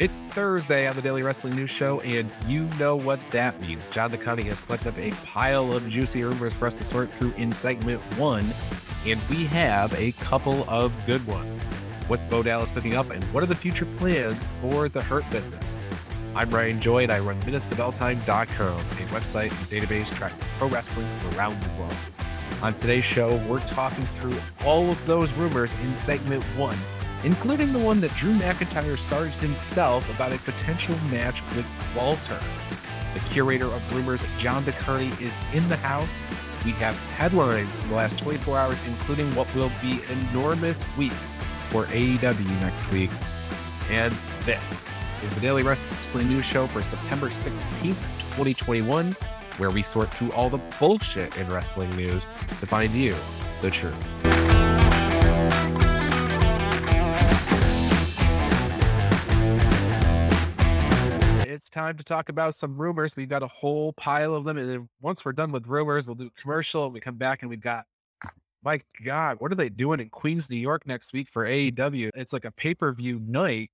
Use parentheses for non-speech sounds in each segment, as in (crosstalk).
It's Thursday on the Daily Wrestling News Show, and you know what that means. John D'Aconti has collected up a pile of juicy rumors for us to sort through in segment one, and we have a couple of good ones. What's Bo Dallas cooking up, and what are the future plans for the Hurt business? I'm Ryan Joy, and I run MinutesToBellTime.com, a website and database tracking pro wrestling around the world. On today's show, we're talking through all of those rumors in segment one including the one that Drew McIntyre started himself about a potential match with Walter. The curator of rumors, John D'Aconti, is in the house. We have headlines from the last 24 hours, including what will be an enormous week for AEW next week. And this is the Daily Wrestling News Show for September 16th, 2021, where we sort through all the bullshit in wrestling news to find you the truth. Time to talk about some rumors. We've got a whole pile of them. And then once we're done with rumors, we'll do a commercial and we come back and we've got, my God, what are they doing in Queens, New York next week for AEW? It's like a pay per view night.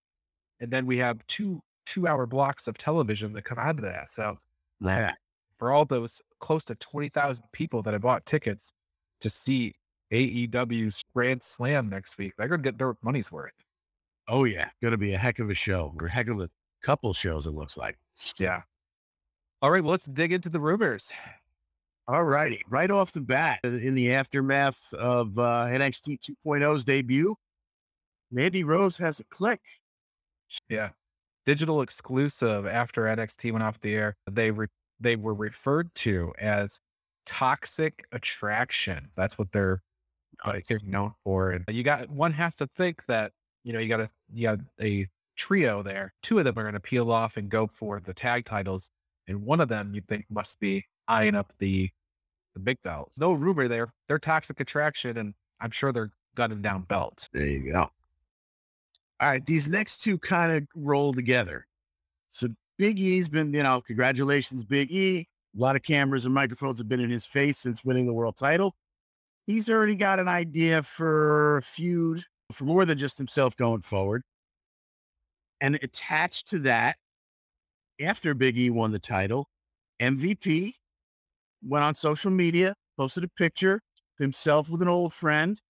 And then we have two two hour blocks of television that come out of that. So, yeah. for all those close to 20,000 people that have bought tickets to see AEW's Grand Slam next week, they're going to get their money's worth. Oh, yeah. Going to be a heck of a show or heck of a couple shows, it looks like. Yeah. All right. Well, let's dig into the rumors. All righty. Right off the bat, in the aftermath of uh, NXT 2.0's debut, Mandy Rose has a click. Yeah. Digital exclusive after NXT went off the air. They re- they were referred to as toxic attraction. That's what they're nice. known for. And you got one has to think that you know you got a you got a trio there. Two of them are going to peel off and go for the tag titles, and one of them you think must be eyeing up the the big belt. No rumor there. They're toxic attraction, and I'm sure they're gunning down belts. There you go. All right, these next two kind of roll together. So Big E's been, you know, congratulations, Big E. A lot of cameras and microphones have been in his face since winning the world title. He's already got an idea for a feud for more than just himself going forward. And attached to that, after Big E won the title, MVP went on social media, posted a picture himself with an old friend.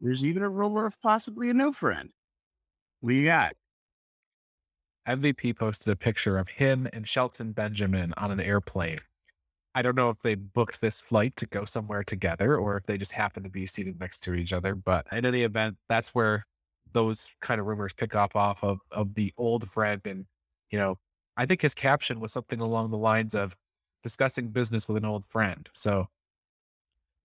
There's even a rumor of possibly a new friend. What you got? MVP posted a picture of him and Shelton Benjamin on an airplane. I don't know if they booked this flight to go somewhere together or if they just happened to be seated next to each other. But in any event, that's where those kind of rumors pick up off of of the old friend and you know i think his caption was something along the lines of discussing business with an old friend. So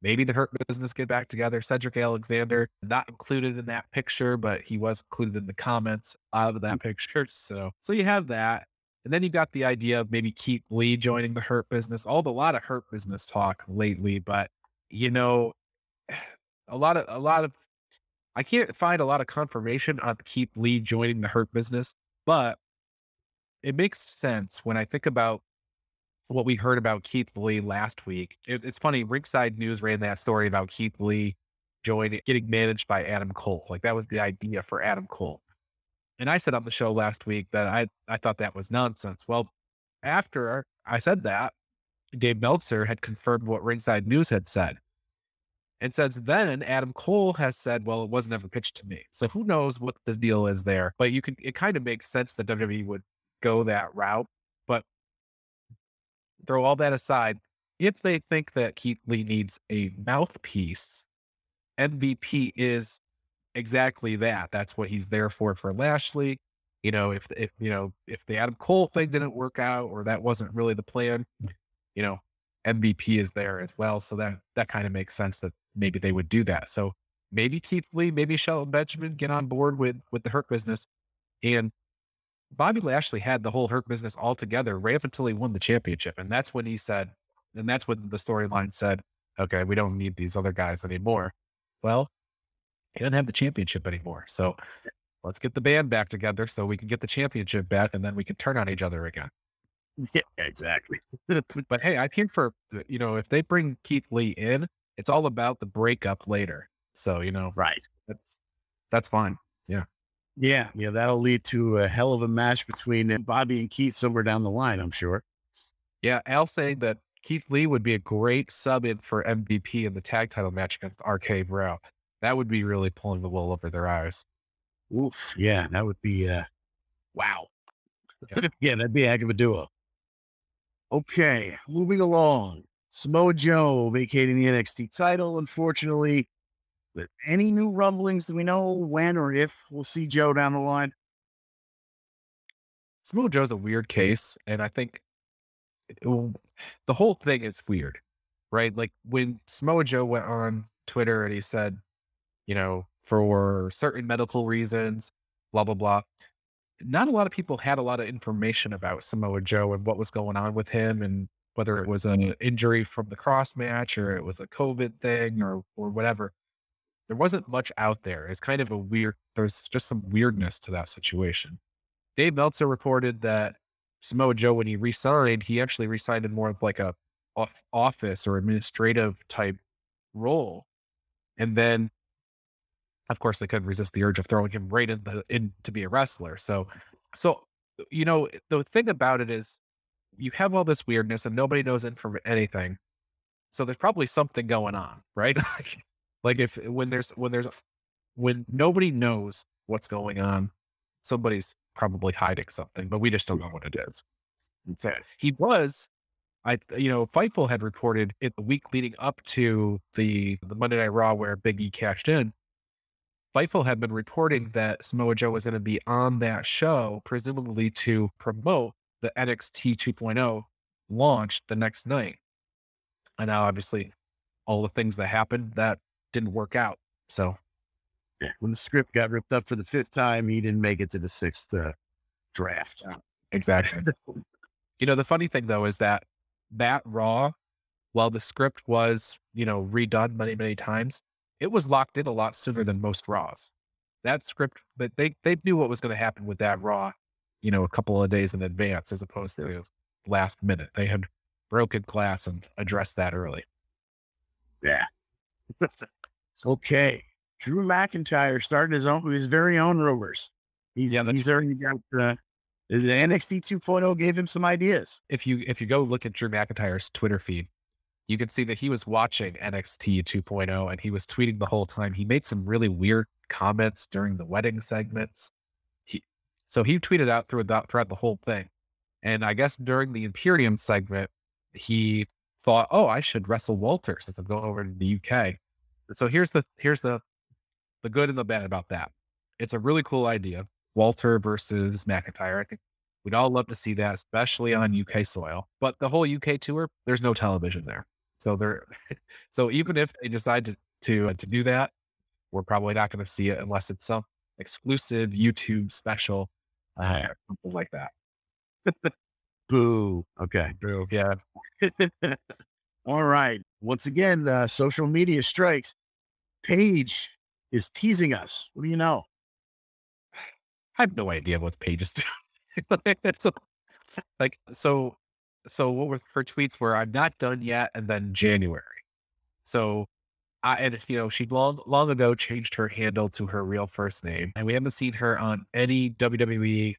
maybe the hurt business get back together. Cedric alexander not included in that picture but he was included in the comments of that mm. picture so so you have that. And then you got the idea of maybe keith lee joining the hurt business. All the lot of hurt business talk lately but you know (sighs) a lot of a lot of I can't find a lot of confirmation on Keith Lee joining the Hurt business, but it makes sense when I think about what we heard about Keith Lee last week. It, it's funny, Ringside News ran that story about Keith Lee joining, getting managed by Adam Cole. Like that was the idea for Adam Cole. And I said on the show last week that I, I thought that was nonsense. Well, after I said that, Dave Meltzer had confirmed what Ringside News had said. And since then, Adam Cole has said, well, it wasn't ever pitched to me. So who knows what the deal is there. But you can it kind of makes sense that WWE would go that route. But throw all that aside, if they think that Keith Lee needs a mouthpiece, MVP is exactly that. That's what he's there for for Lashley. You know, if if you know if the Adam Cole thing didn't work out or that wasn't really the plan, hmm. you know, MVP is there as well. So that that kind of makes sense that maybe they would do that. So maybe Keith Lee, maybe Shelton Benjamin get on board with with the Hurt business. And Bobby Lashley had the whole Hurt business all together right up until he won the championship. And that's when he said, and that's when the storyline said, okay, we don't need these other guys anymore. Well, he doesn't have the championship anymore. So let's get the band back together so we can get the championship back and then we can turn on each other again. Yeah, exactly. (laughs) but hey, I think for you know, if they bring Keith Lee in, it's all about the breakup later. So, you know, right. That's that's fine. Yeah. Yeah, yeah, that'll lead to a hell of a match between uh, Bobby and Keith somewhere down the line, I'm sure. Yeah, Al saying that Keith Lee would be a great sub in for MVP in the tag title match against RK Bro. That would be really pulling the wool over their eyes. Oof. Yeah, that would be uh wow. Yeah, (laughs) yeah that'd be a heck of a duo. Okay, moving along. Samoa Joe vacating the NXT title, unfortunately. But any new rumblings? Do we know when or if we'll see Joe down the line? Samoa Joe's a weird case, and I think it, the whole thing is weird, right? Like when Samoa Joe went on Twitter and he said, you know, for certain medical reasons, blah blah blah. Not a lot of people had a lot of information about Samoa Joe and what was going on with him, and whether it was an injury from the Kross match or it was a COVID thing or or whatever there wasn't much out there. It's kind of a weird, there's just some weirdness to that situation. Dave Meltzer reported that Samoa Joe, when he resigned, he actually resigned in more of like a off office or administrative type role. And then, of course, they couldn't resist the urge of throwing him right in the in to be a wrestler. So, so uh, you know, the thing about it is, you have all this weirdness and nobody knows in from anything. So there's probably something going on, right? (laughs) Like if when there's when there's when nobody knows what's going on, somebody's probably hiding something, but we just don't know what it is. So he was, I you know, Fightful had reported in the week leading up to the the Monday Night Raw where Big E cashed in. Fightful had been reporting that Samoa Joe was going to be on that show, presumably to promote the NXT 2.0 launch the next night. And now, obviously, all the things that happened that didn't work out. So, yeah, when the script got ripped up for the fifth time, he didn't make it to the sixth uh, draft. Yeah, exactly. you know, the funny thing though is that that Raw, while the script was you know redone many many times, it was locked in a lot sooner than most Raws. That script, that they they knew what was going to happen with that Raw, you know, a couple of days in advance, as opposed to last minute. They had broken glass and addressed that early. Yeah. (laughs) Okay. Drew McIntyre started his own his very own rumors. He's yeah, he's already got uh, the NXT 2.0 gave him some ideas. If you if you go look at Drew McIntyre's Twitter feed, you can see that he was watching NXT 2.0 and he was tweeting the whole time. He made some really weird comments during the wedding segments. He so he tweeted out throughout throughout the whole thing. And I guess during the Imperium segment, he thought, "Oh, I should wrestle Walter since I'm going over to the UK." so here's the here's the the good and the bad about that. It's a really cool idea. Walter versus McIntyre. I think we'd all love to see that, especially on UK soil. But the whole UK tour, there's no television there. So there (laughs) so even if they decide to to uh, to do that, we're probably not going to see it unless it's some exclusive YouTube special uh, something like that. Boo. Okay. Boo. Yeah. (laughs) All right. Once again, uh, social media strikes. Paige is teasing us. What do you know? (sighs) I have no idea what Paige is (laughs) doing. so, like, so, so what were her tweets were, I'm not done yet. And then January. So I, and you know, she long, long ago changed her handle to her real first name and we haven't seen her on any WWE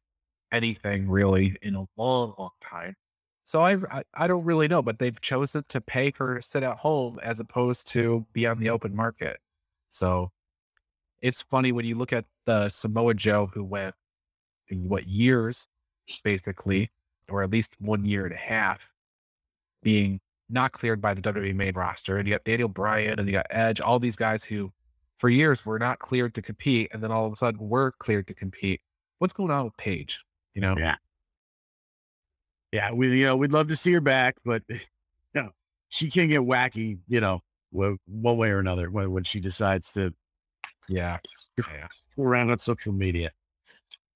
anything really in a long, long time. So I, I, I don't really know, but they've chosen to pay her to sit at home as opposed to be on the open market. So it's funny when you look at the Samoa Joe who went what years basically, or at least one year and a half, being not cleared by the WWE main roster. And you got Daniel Bryan and you got Edge, all these guys who for years were not cleared to compete, and then all of a sudden were cleared to compete. What's going on with Paige? You know? Yeah. Yeah, we you know we'd love to see her back, but eh, you know she can get wacky, you know, one way or another when, when she decides to, yeah, yeah. around on social media.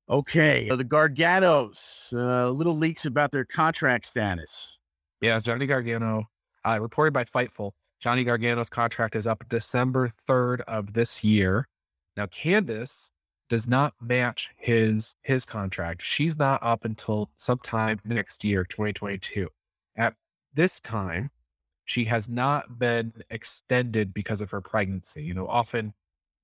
Okay, the Garganos, uh, little leaks about their contract status. Yeah, Johnny Gargano, uh, reported by Fightful. Johnny Gargano's contract is up December 3rd of this year. Now, Candice does not match his his contract. She's not up until sometime next year, 2022. At this time, she has not been extended because of her pregnancy. You know, often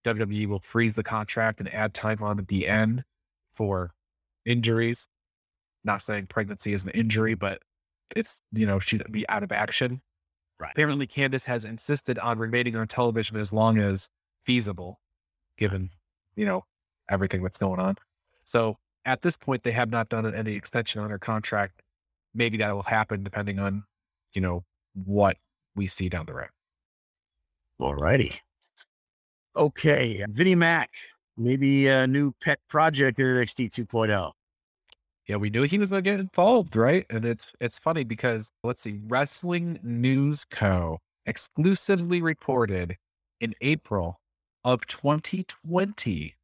WWE will freeze the contract and add time on at the end for injuries. Not saying pregnancy is an injury, but it's, you know, she'd be out of action. Right. Apparently, Candice has insisted on remaining on television as long as feasible, given, you know, everything that's going on. So at this point, they have not done any extension on her contract. Maybe that will happen depending on, you know, what we see down the road. All righty. Okay. Vinnie Mac, maybe a new pet project in NXT 2.0. Yeah, we knew he was going to get involved, right? And it's it's funny because let's see, Wrestling News Co. exclusively reported in April of 2020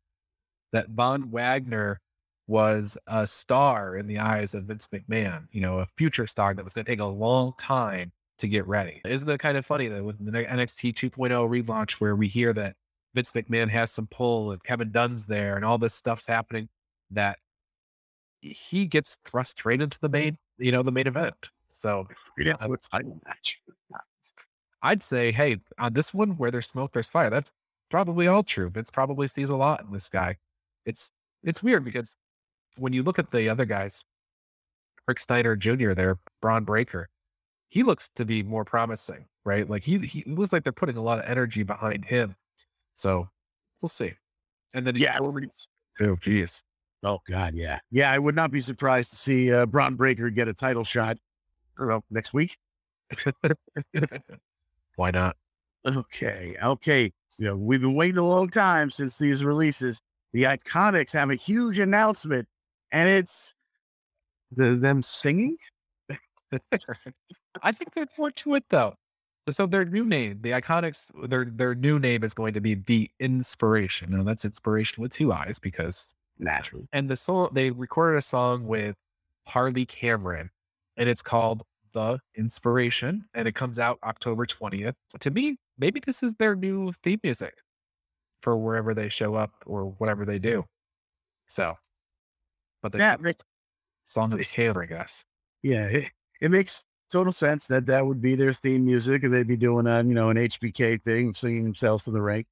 that Von Wagner was a star in the eyes of Vince McMahon, you know, a future star that was going to take a long time to get ready. Isn't it kind of funny that with the NXT 2.0 relaunch, where we hear that Vince McMahon has some pull and Kevin Dunn's there and all this stuff's happening, that he gets thrust straight into the main, you know, the main event. So yeah, uh, title match. I'd say, hey, on this one where there's smoke, there's fire. That's probably all true. Vince probably sees a lot in this guy. It's it's weird because when you look at the other guys, Rick Steiner Jr. there, Bron Breakker, he looks to be more promising, right? Like he he looks like they're putting a lot of energy behind him. So we'll see. And then yeah, oh geez, oh god, yeah, yeah. I would not be surprised to see uh, Bron Breakker get a title shot. I don't know next week. (laughs) Why not? Okay, okay. You know, we've been waiting a long time since these releases. The Iconics have a huge announcement, and it's the them singing. (laughs) I think there's more to it though. So their new name, the Iconics, their their new name is going to be the Inspiration. Now that's inspiration with two eyes because naturally. And the song they recorded a song with Harley Cameron, and it's called The Inspiration, and it comes out October twentieth. To me, maybe this is their new theme music for wherever they show up or whatever they do. So, but the yeah, song of the tailor, I guess. Yeah, it, it makes total sense that that would be their theme music, and they'd be doing a you know an HBK thing, singing themselves to the ring.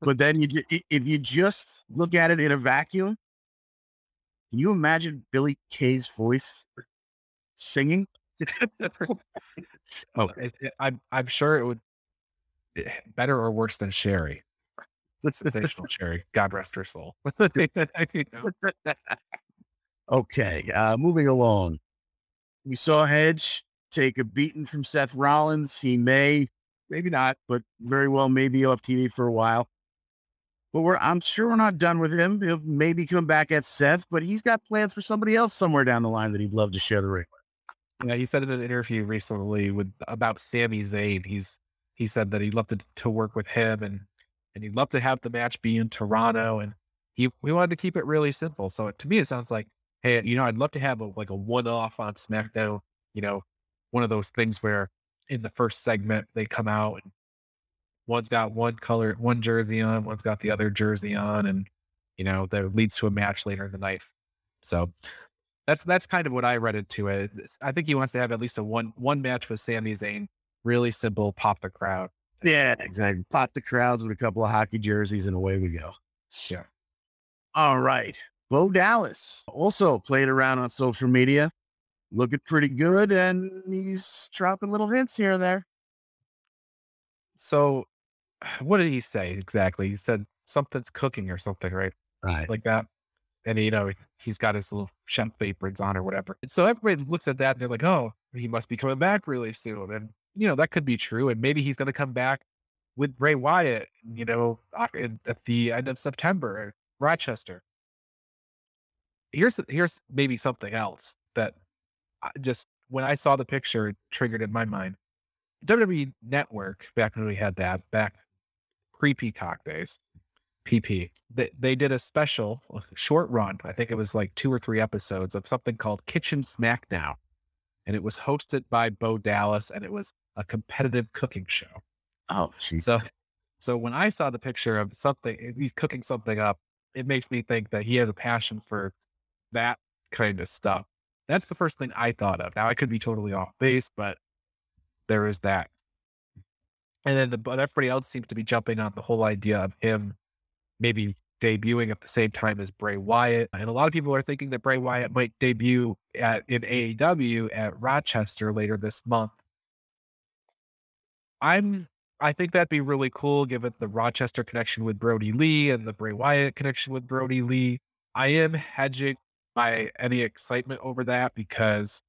But then you, if you just look at it in a vacuum, can you imagine Billie Kay's voice singing? oh, (laughs) I'm I'm sure it would eh, better or worse than Sherri. Sensational Sherri. God rest her soul. (laughs) okay, uh, moving along. We saw Edge take a beating from Seth Rollins. He may, maybe not, but very well may be off TV for a while. But we're, I'm sure we're not done with him. He'll maybe come back at Seth, but he's got plans for somebody else somewhere down the line that he'd love to share the ring with. Yeah, he said in an interview recently with about Sami Zayn. He's he said that he'd love to to work with him and and he'd love to have the match be in Toronto. And he we wanted to keep it really simple. So to me, it sounds like, hey, you know, I'd love to have a like a one off on SmackDown. You know, one of those things where in the first segment they come out and one's got one color, one jersey on, one's got the other jersey on, and you know that leads to a match later in the night. So that's that's kind of what I read into eh, it. I think he wants to have at least a one one match with Sami Zayn. Really simple, pop the crowd. Yeah, exactly. Pop the crowds with a couple of hockey jerseys, and away we go. Yeah. All right. Bo Dallas also played around on social media, looking pretty good, and he's dropping little hints here and there. So (sighs) what did he say exactly? He said something's cooking or something, right? Right. Like that. And you know, he's got his little chef aprons on or whatever. And so everybody looks at that and they're like, oh, he must be coming back really soon. And you know, that could be true. And maybe he's gonna come back with Bray Wyatt, you know, uh, at the end of September in Rochester. Here's here's maybe something else that just when I saw the picture, it triggered in my mind. WWE Network, back when we had that, back pre Peacock days, PP. They, they did a special, a short run. I think it was like two or three episodes of something called Kitchen Smackdown. And it was hosted by Bo Dallas and it was a competitive cooking show. Oh, geez. So, so when I saw the picture of something, eh, he's cooking something up, it makes me think that he has a passion for that kind of stuff. That's the first thing I thought of. Now I could be totally off base, but there is that. And then, the, but everybody else seems to be jumping on the whole idea of him maybe debuting at the same time as Bray Wyatt. And a lot of people are thinking that Bray Wyatt might debut at in AEW at Rochester later this month. I'm I think that'd be really cool given the Rochester connection with Brodie Lee and the Bray Wyatt connection with Brodie Lee. I am hedging my any excitement over that because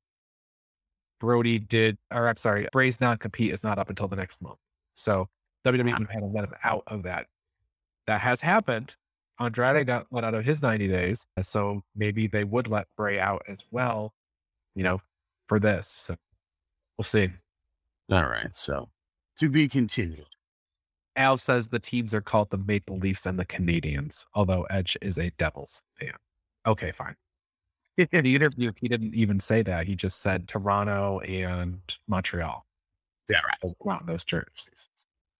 Brodie did, or I'm sorry, Bray's non compete is not up until the next month. So WWE ah. would have to let him out of that. That has happened. Andrade got let out of his 90 days. So maybe they would let Bray out as well, you know, for this. So we'll see. All right. So to be continued. Al says the teams are called the Maple Leafs and the Canadiens, although Edge is a Devils fan. Okay, fine. In (laughs) the interview, he didn't even say that. He just said Toronto and Montreal. Yeah, right. Wow, those jerseys.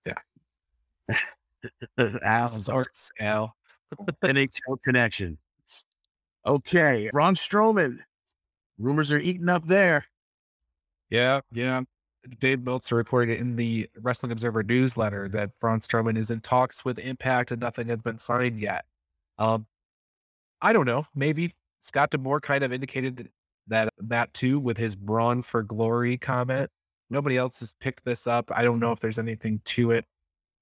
Yeah. (laughs) Al, Sorts, Al. NHL connection. Okay, Braun Strowman. Rumors are eating up there. Yeah, yeah. Dave Meltzer reported in the Wrestling Observer newsletter that Braun Strowman is in talks with Impact and nothing has been signed yet. Um, I don't know. Maybe Scott D'Amore kind of indicated that that too with his Braun for Glory comment. Nobody else has picked this up. I don't know if there's anything to it.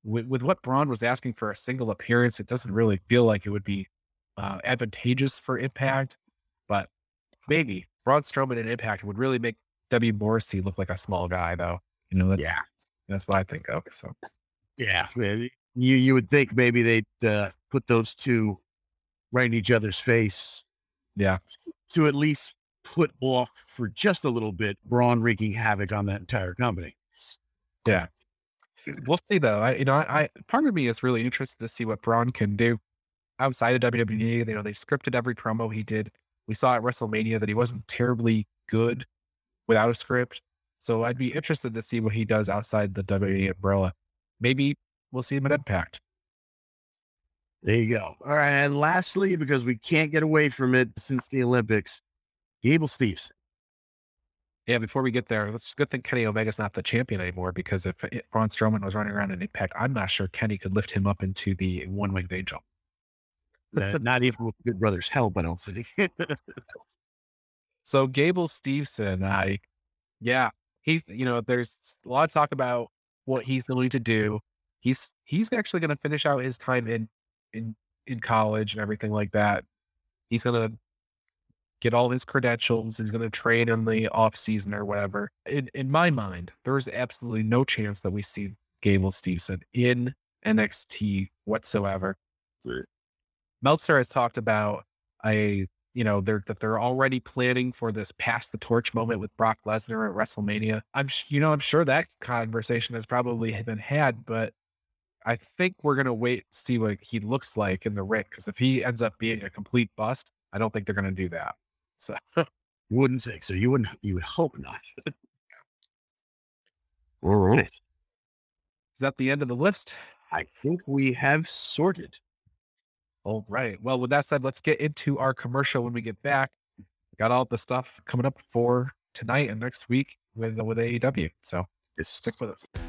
With, with what Braun was asking for a single appearance, it doesn't really feel like it would be uh, advantageous for Impact, but maybe Braun Strowman and Impact would really make W. Morrissey look like a small guy, though. You know, that's, Yeah. that's what I think of. So Yeah. man, You you would think maybe they'd uh, put those two right in each other's face yeah, to at least put off for just a little bit Braun wreaking havoc on that entire company. yeah. We'll see though. I, you know, I, I part of me is really interested to see what Braun can do outside of WWE. You know, they scripted every promo he did. We saw at WrestleMania that he wasn't terribly good without a script. So I'd be interested to see what he does outside the WWE umbrella. Maybe we'll see him at Impact. There you go. All right. And lastly, because we can't get away from it since the Olympics, Gable Steveson. Yeah, before we get there, it's a good thing Kenny Omega's not the champion anymore because if Braun Strowman was running around in Impact, I'm not sure Kenny could lift him up into the one winged angel. Uh, not even with Good Brothers help, I don't think. (laughs) So Gable Steveson, I, yeah, he, you know, there's a lot of talk about what he's going to do. He's he's actually going to finish out his time in in in college and everything like that. He's going to get all his credentials. He's going to train in the off season or whatever. In in my mind, there is absolutely no chance that we see Gable Steveson in NXT whatsoever. Meltzer has talked about a you know they're that they're already planning for this pass the torch moment with Brock Lesnar at WrestleMania. I'm sh- you know I'm sure that conversation has probably been had, but I think we're gonna wait see what he looks like in the ring because if he ends up being a complete bust, I don't think they're gonna do that. So (laughs) Wouldn't think so. You wouldn't. You would hope not. (laughs) All right. is that the end of the list? I think we have sorted. All right. Well, with that said, let's get into our commercial when we get back. Got all the stuff coming up for tonight and next week with with AEW. So just stick with us.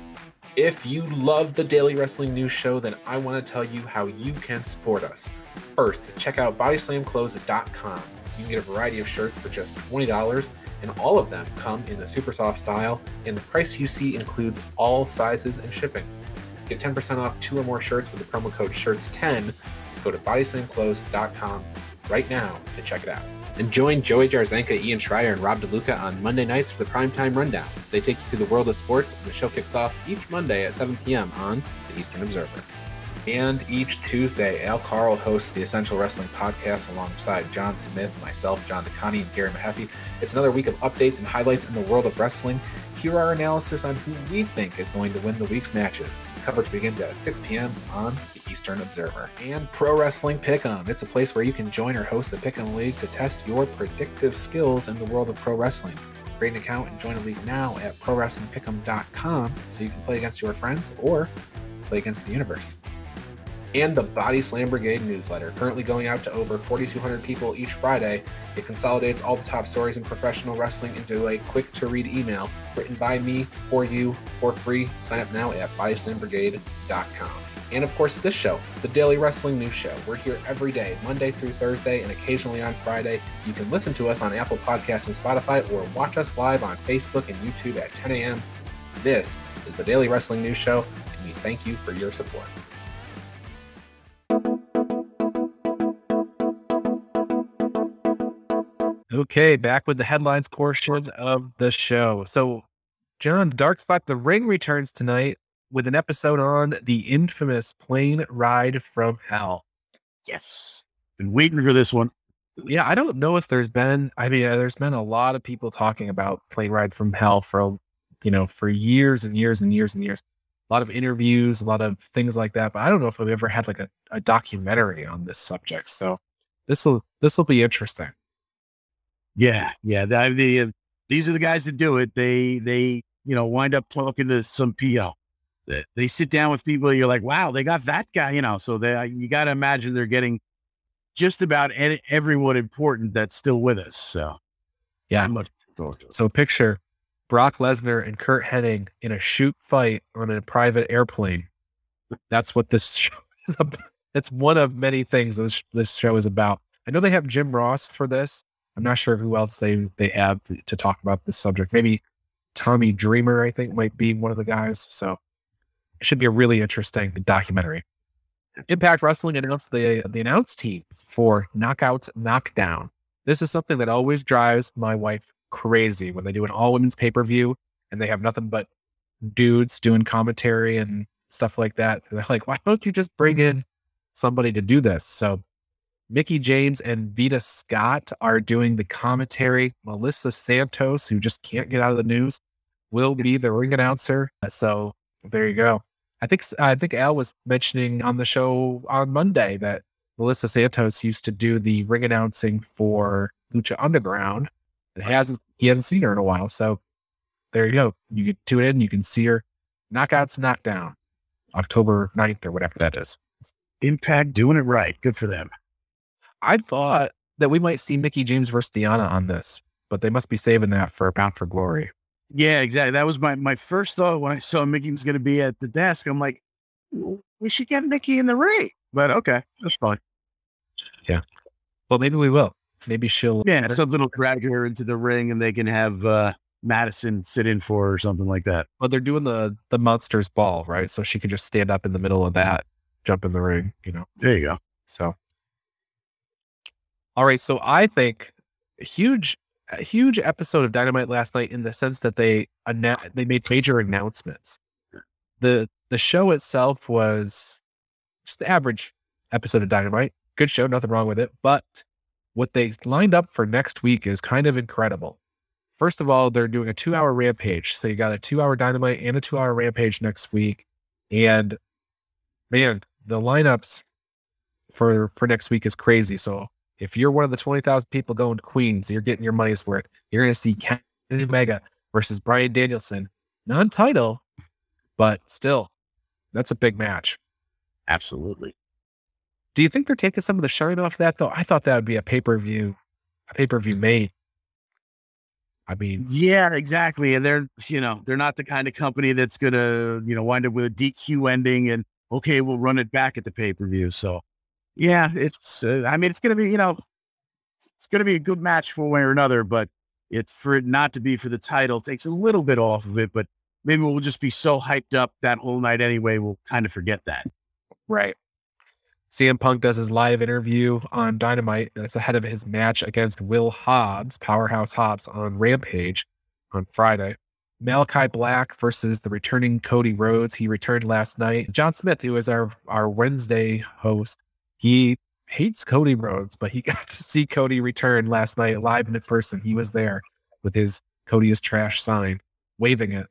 If you love the Daily Wrestling News Show, then I want to tell you how you can support us. First, check out bodyslamclothes.com. You can get a variety of shirts for just $20, and all of them come in the super soft style, and the price you see includes all sizes and shipping. Get 10% off two or more shirts with the promo code SHIRTS10. Go to bodyslamclothes.com right now to check it out. And join Joey Jarzenka, Ian Schreier, and Rob DeLuca on Monday nights for the Primetime Rundown. They take you through the world of sports, and the show kicks off each Monday at 7 p.m. on the Eastern Observer. And each Tuesday, Al Carl hosts the Essential Wrestling Podcast alongside John Smith, myself, John D'Aconti, and Gary Mahaffey. It's another week of updates and highlights in the world of wrestling. Hear our analysis on who we think is going to win the week's matches. Coverage begins at 6 p.m. on the Eastern Observer. And Pro Wrestling Pick'em. It's a place where you can join or host a Pick'em League to test your predictive skills in the world of pro wrestling. Create an account and join a league now at ProWrestlingPick'em.com so you can play against your friends or play against the universe. And the Body Slam Brigade newsletter, currently going out to over 4,200 people each Friday. It consolidates all the top stories in professional wrestling into a quick to read email written by me for you for free. Sign up now at bodyslambrigade.com. And of course, this show, the Daily Wrestling News Show. We're here every day, Monday through Thursday, and occasionally on Friday. You can listen to us on Apple Podcasts and Spotify, or watch us live on Facebook and YouTube at 10 a.m. This is the Daily Wrestling News Show, and we thank you for your support. Okay, back with the headlines portion of the show. So, John, Dark Side of The Ring returns tonight with an episode on the infamous plane ride from hell. Yes. Been waiting for this one. Yeah, I don't know if there's been, I mean, uh, there's been a lot of people talking about plane ride from hell for, you know, for years and years and years and years. A lot of interviews, a lot of things like that. But I don't know if we've ever had like a, a documentary on this subject. So this will, this will be interesting. Yeah. Yeah. The, the, uh, these are the guys that do it. They, they, you know, wind up talking to some PO they sit down with people you're like wow they got that guy you know so they you got to imagine they're getting just about everyone important that's still with us so yeah so picture brock lesnar and Curt hennig in a shoot fight on a private airplane that's what this (laughs) show is about it's one of many things this, this show is about i know they have jim ross for this i'm not sure who else they they have to talk about this subject maybe tommy dreamer i think might be one of the guys so it should be a really interesting documentary. Impact Wrestling announced the the announce team for Knockouts Knockdown. This is something that always drives my wife crazy when they do an all women's pay per view and they have nothing but dudes doing commentary and stuff like that. They're like, why don't you just bring in mm-hmm. somebody to do this? So Mickie James and Veda Scott are doing the commentary. Melissa Santos, who just can't get out of the news, will be the ring announcer. So there you go. I think I think Al was mentioning on the show on Monday that Melissa Santos used to do the ring announcing for Lucha Underground. It hasn't he hasn't seen her in a while. So there you go. You can tune in, you can see her. Knockouts Knockdown, October 9th or whatever that is. Impact doing it right. Good for them. I thought that we might see Mickie James versus Deonna on this, but they must be saving that for Bound for Glory. Yeah, exactly. That was my my first thought when I saw Mickie was going to be at the desk. I'm like, we should get Mickie in the ring. But okay, that's fine. Yeah. Well, maybe we will. Maybe she'll. Yeah, something will drag her into the ring, and they can have uh, Madison sit in for her or something like that. Well, they're doing the the monsters ball, right? So she could just stand up in the middle of that, jump in the ring. You know. There you go. So. All right, so I think a huge a huge episode of Dynamite last night in the sense that they anna- they made major announcements. the The show itself was just the average episode of Dynamite. Good show, nothing wrong with it. But what they lined up for next week is kind of incredible. First of all, they're doing a two hour rampage. So you got a two hour Dynamite and a two hour rampage next week. And man, the lineups for for next week is crazy. So if you're one of the 20,000 people going to Queens, you're getting your money's worth. You're going to see Kenny Omega versus Bryan Danielson, non title, but still, that's a big match. Absolutely. Do you think they're taking some of the shine off that though? I thought that would be a pay per view, a pay per view made. I mean, yeah, exactly. And they're, you know, they're not the kind of company that's going to, you know, wind up with a DQ ending and, okay, we'll run it back at the pay per view. So yeah, it's. Uh, I mean, it's going to be you know, it's going to be a good match one way or another. But it's for it not to be for the title takes a little bit off of it. But maybe we'll just be so hyped up that whole night anyway. We'll kind of forget that. Right. CM Punk does his live interview on Dynamite. That's ahead of his match against Will Hobbs, Powerhouse Hobbs, on Rampage on Friday. Malakai Black versus the returning Cody Rhodes. He returned last night. John Smith, who is our, our Wednesday host, he hates Cody Rhodes, but he (laughs) got to see Cody return last night live in person. He was there with his Cody is trash sign, waving it.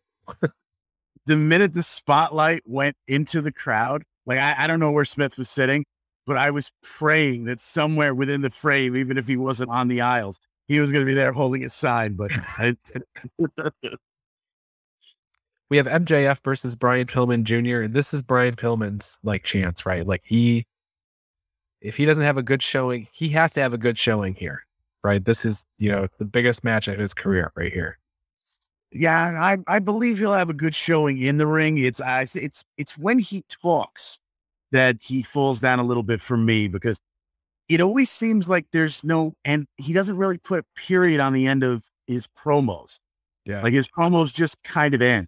the minute the spotlight went into the crowd, like I, I don't know where Smith was sitting, but I was praying that somewhere within the frame, even if he wasn't on the aisles, he was going to be there holding his sign. But (laughs) I, (laughs) we have MJF versus Brian Pillman Jr. And this is Brian Pillman's like chance, right? Like he, if he doesn't have a good showing, he has to have a good showing here, right? This is you know the biggest match of his career right here. Yeah, I, I believe he'll have a good showing in the ring. It's I, it's it's when he talks that he falls down a little bit for me because it always seems like there's no and he doesn't really put a period on the end of his promos. Yeah. Like his promos just kind of end.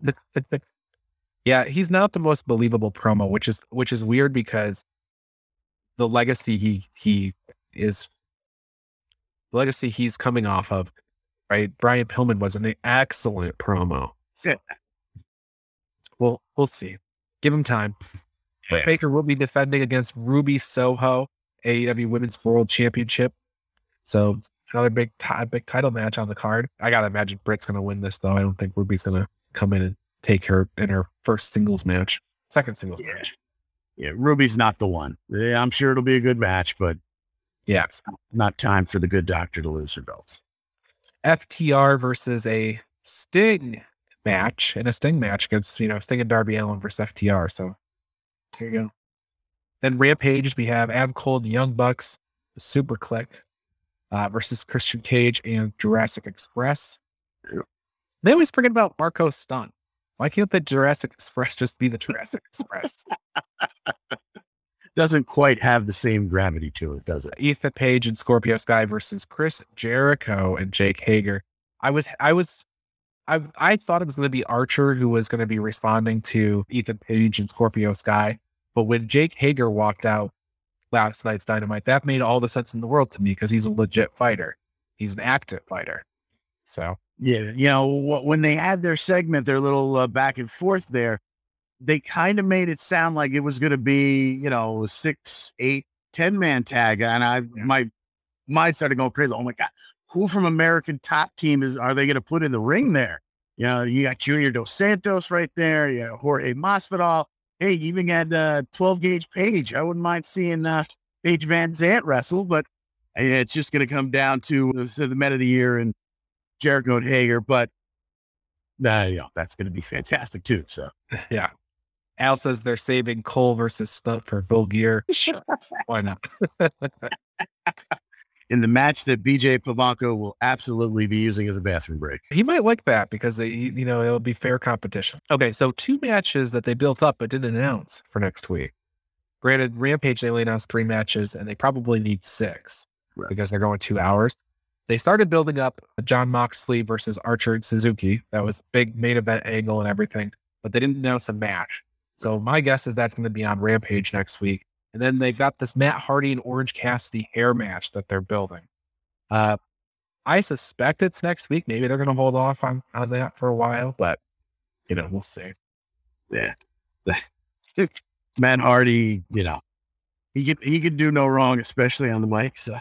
(laughs) yeah, he's not the most believable promo, which is which is weird because the legacy he he is the legacy he's coming off of, right? Brian Pillman was an excellent promo. Yeah. We'll we'll see. Give him time. Yeah. Baker will be defending against Ruby Soho, AEW Women's World Championship. So another big ti- big title match on the card. I gotta imagine Britt's gonna win this though. I don't think Ruby's gonna come in and take her in her first singles match, second singles Yeah. match. Yeah, Ruby's not the one. Yeah, I'm sure it'll be a good match, but Yeah. it's not time for the good doctor to lose her belt. FTR versus a Sting match and a Sting match against, you know, Sting and Darby Allin versus FTR. So here you go. Then Rampage, we have Adam Cole and Young Bucks, the SuperKliq uh, versus Christian Cage and Jurassic Express. They always forget about Marko Stunt. Why can't the Jurassic Express just be the Jurassic Express? Doesn't quite have the same gravity to it, does it? Ethan Page and Scorpio Sky versus Chris Jericho and Jake Hager. I was I was I I thought it was going to be Archer who was going to be responding to Ethan Page and Scorpio Sky, but when Jake Hager walked out last night's Dynamite, that made all the sense in the world to me because he's a legit fighter. He's an active fighter. So Yeah, you know wh- when they had their segment, their little uh, back and forth there, they kind of made it sound like it was going to be, you know, six, eight, ten man tag, and I my mind started going crazy. Oh my god, who from American Top Team is are they going to put in the ring there? You know, you got Junior Dos Santos right there. You know, Jorge Masvidal. Hey, you even got uh, twelve gauge Paige. I wouldn't mind seeing uh, Paige VanZant wrestle, but uh, it's just going to come down to the, to the men of the year and Jericho and Hager, but nah, you know, that's going to be fantastic too. So (laughs) yeah. Al says they're saving Cole versus Stunt for full gear. Sure. Why not? (laughs) in the match that BJ Pavanko will absolutely be using as a bathroom break. He might like that because they, you know, it'll be fair competition. Okay, so two matches that they built up but didn't announce for next week. Granted, Rampage they only announced three matches and they probably need six Right. because they're going two hours. They started building up Jon Moxley versus Archer and Suzuki. That was big main event angle and everything, but they didn't announce a match. So my guess is that's going to be on Rampage next week. And then they've got this Matt Hardy and Orange Cassidy hair match that they're building. Uh, I suspect it's next week. Maybe they're going to hold off on, on that for a while, but you know, we'll see. Yeah. (laughs) Matt Hardy, you know, he could he could do no wrong, especially on the mic. So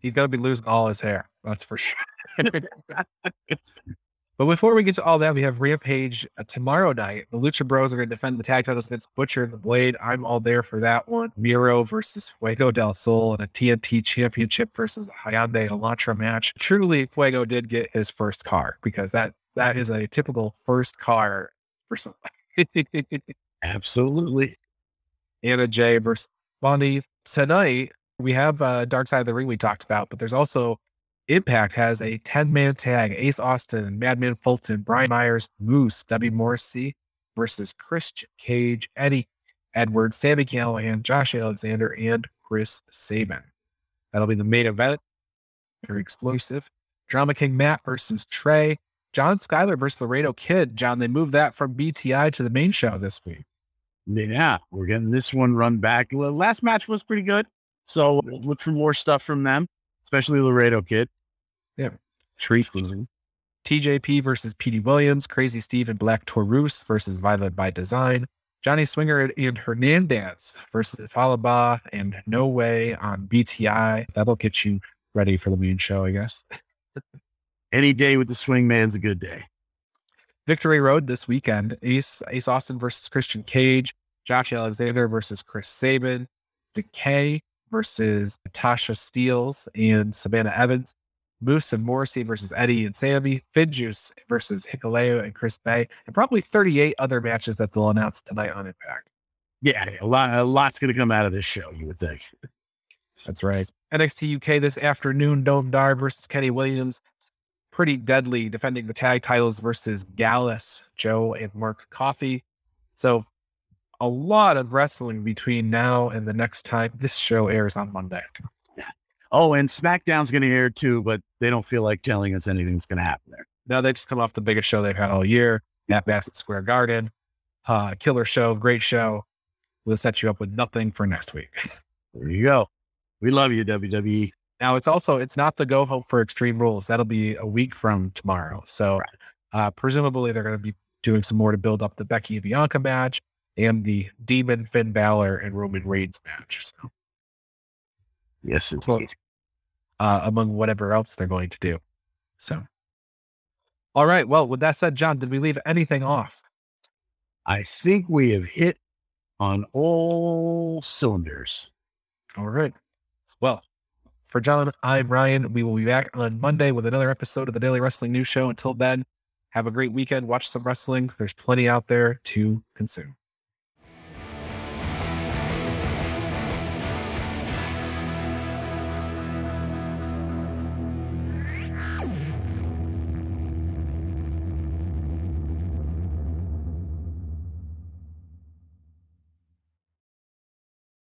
He's going to be losing all his hair. That's for sure. (laughs) but before we get to all that, we have Rampage uh, tomorrow night. The Lucha Bros are going to defend the tag titles against Butcher and the Blade. I'm all there for that one. Miro versus Fuego del Sol and a TNT Championship versus the Hyundai Elantra match. Truly, Fuego did get his first car because that that is a typical first car for somebody. (laughs) absolutely. Anna Jay versus Bondi. Tonight, we have uh, Dark Side of the Ring we talked about, but there's also Impact has a 10 man tag Ace Austin, Madman Fulton, Brian Myers, Moose, W. Morrissey versus Christian Cage, Eddie Edwards, Sami Callihan, Josh Alexander, and Chris Sabin. That'll be the main event. Very explosive. Drama King Matt versus Trey. John Skyler versus Laredo Kid. John, they moved that from BTI to the main show this week. Yeah, we're getting this one run back. Last match was pretty good. So look for more stuff from them, especially Laredo Kid. Yeah. Treat. TJP versus Petey Williams, Crazy Steve and Black Taurus versus Violent by Design, Johnny Swinger and Hernandez versus Fallah Bahh and No Way on BTI. That'll get you ready for the main show, I guess. (laughs) Any day with the swing man's a good day. Victory Road this weekend. Ace Ace Austin versus Christian Cage, Josh Alexander versus Chris Sabin, Decay versus Natasha Steeles and Savannah Evans, Moose and Morrissey versus Eddie and Sammy, Finjuice versus Hikuleo and Chris Bey, and probably 38 other matches that they'll announce tonight on Impact. Yeah, a lot, a lot's going to come out of this show. You would think. That's right. NXT UK this afternoon, Noam Dar versus Kenny Williams. Pretty deadly defending the tag titles versus Gallus, Joe, and Mark Coffey. So a lot of wrestling between now and the next time this show airs on Monday. Yeah. Oh, and SmackDown's going to air too, but they don't feel like telling us anything's going to happen there. Now they just come off the biggest show they've had all year at Madison Square Garden. Uh, killer show, great show. We'll set you up with nothing for next week. (laughs) There you go. We love you, WWE. Now it's also it's not the go home for Extreme Rules. That'll be a week from tomorrow. So Right. uh, presumably they're going to be doing some more to build up the Becky and Bianca match and the Demon Finn Balor and Roman Reigns match. So Yes, Well, uh, among whatever else they're going to do. So, all right. Well, with that said, John, did we leave anything off? I think we have hit on all cylinders. All right. Well, for John, I'm Ryan. We will be back on Monday with another episode of the Daily Wrestling News Show. Until then, have a great weekend. Watch some wrestling. There's plenty out there to consume.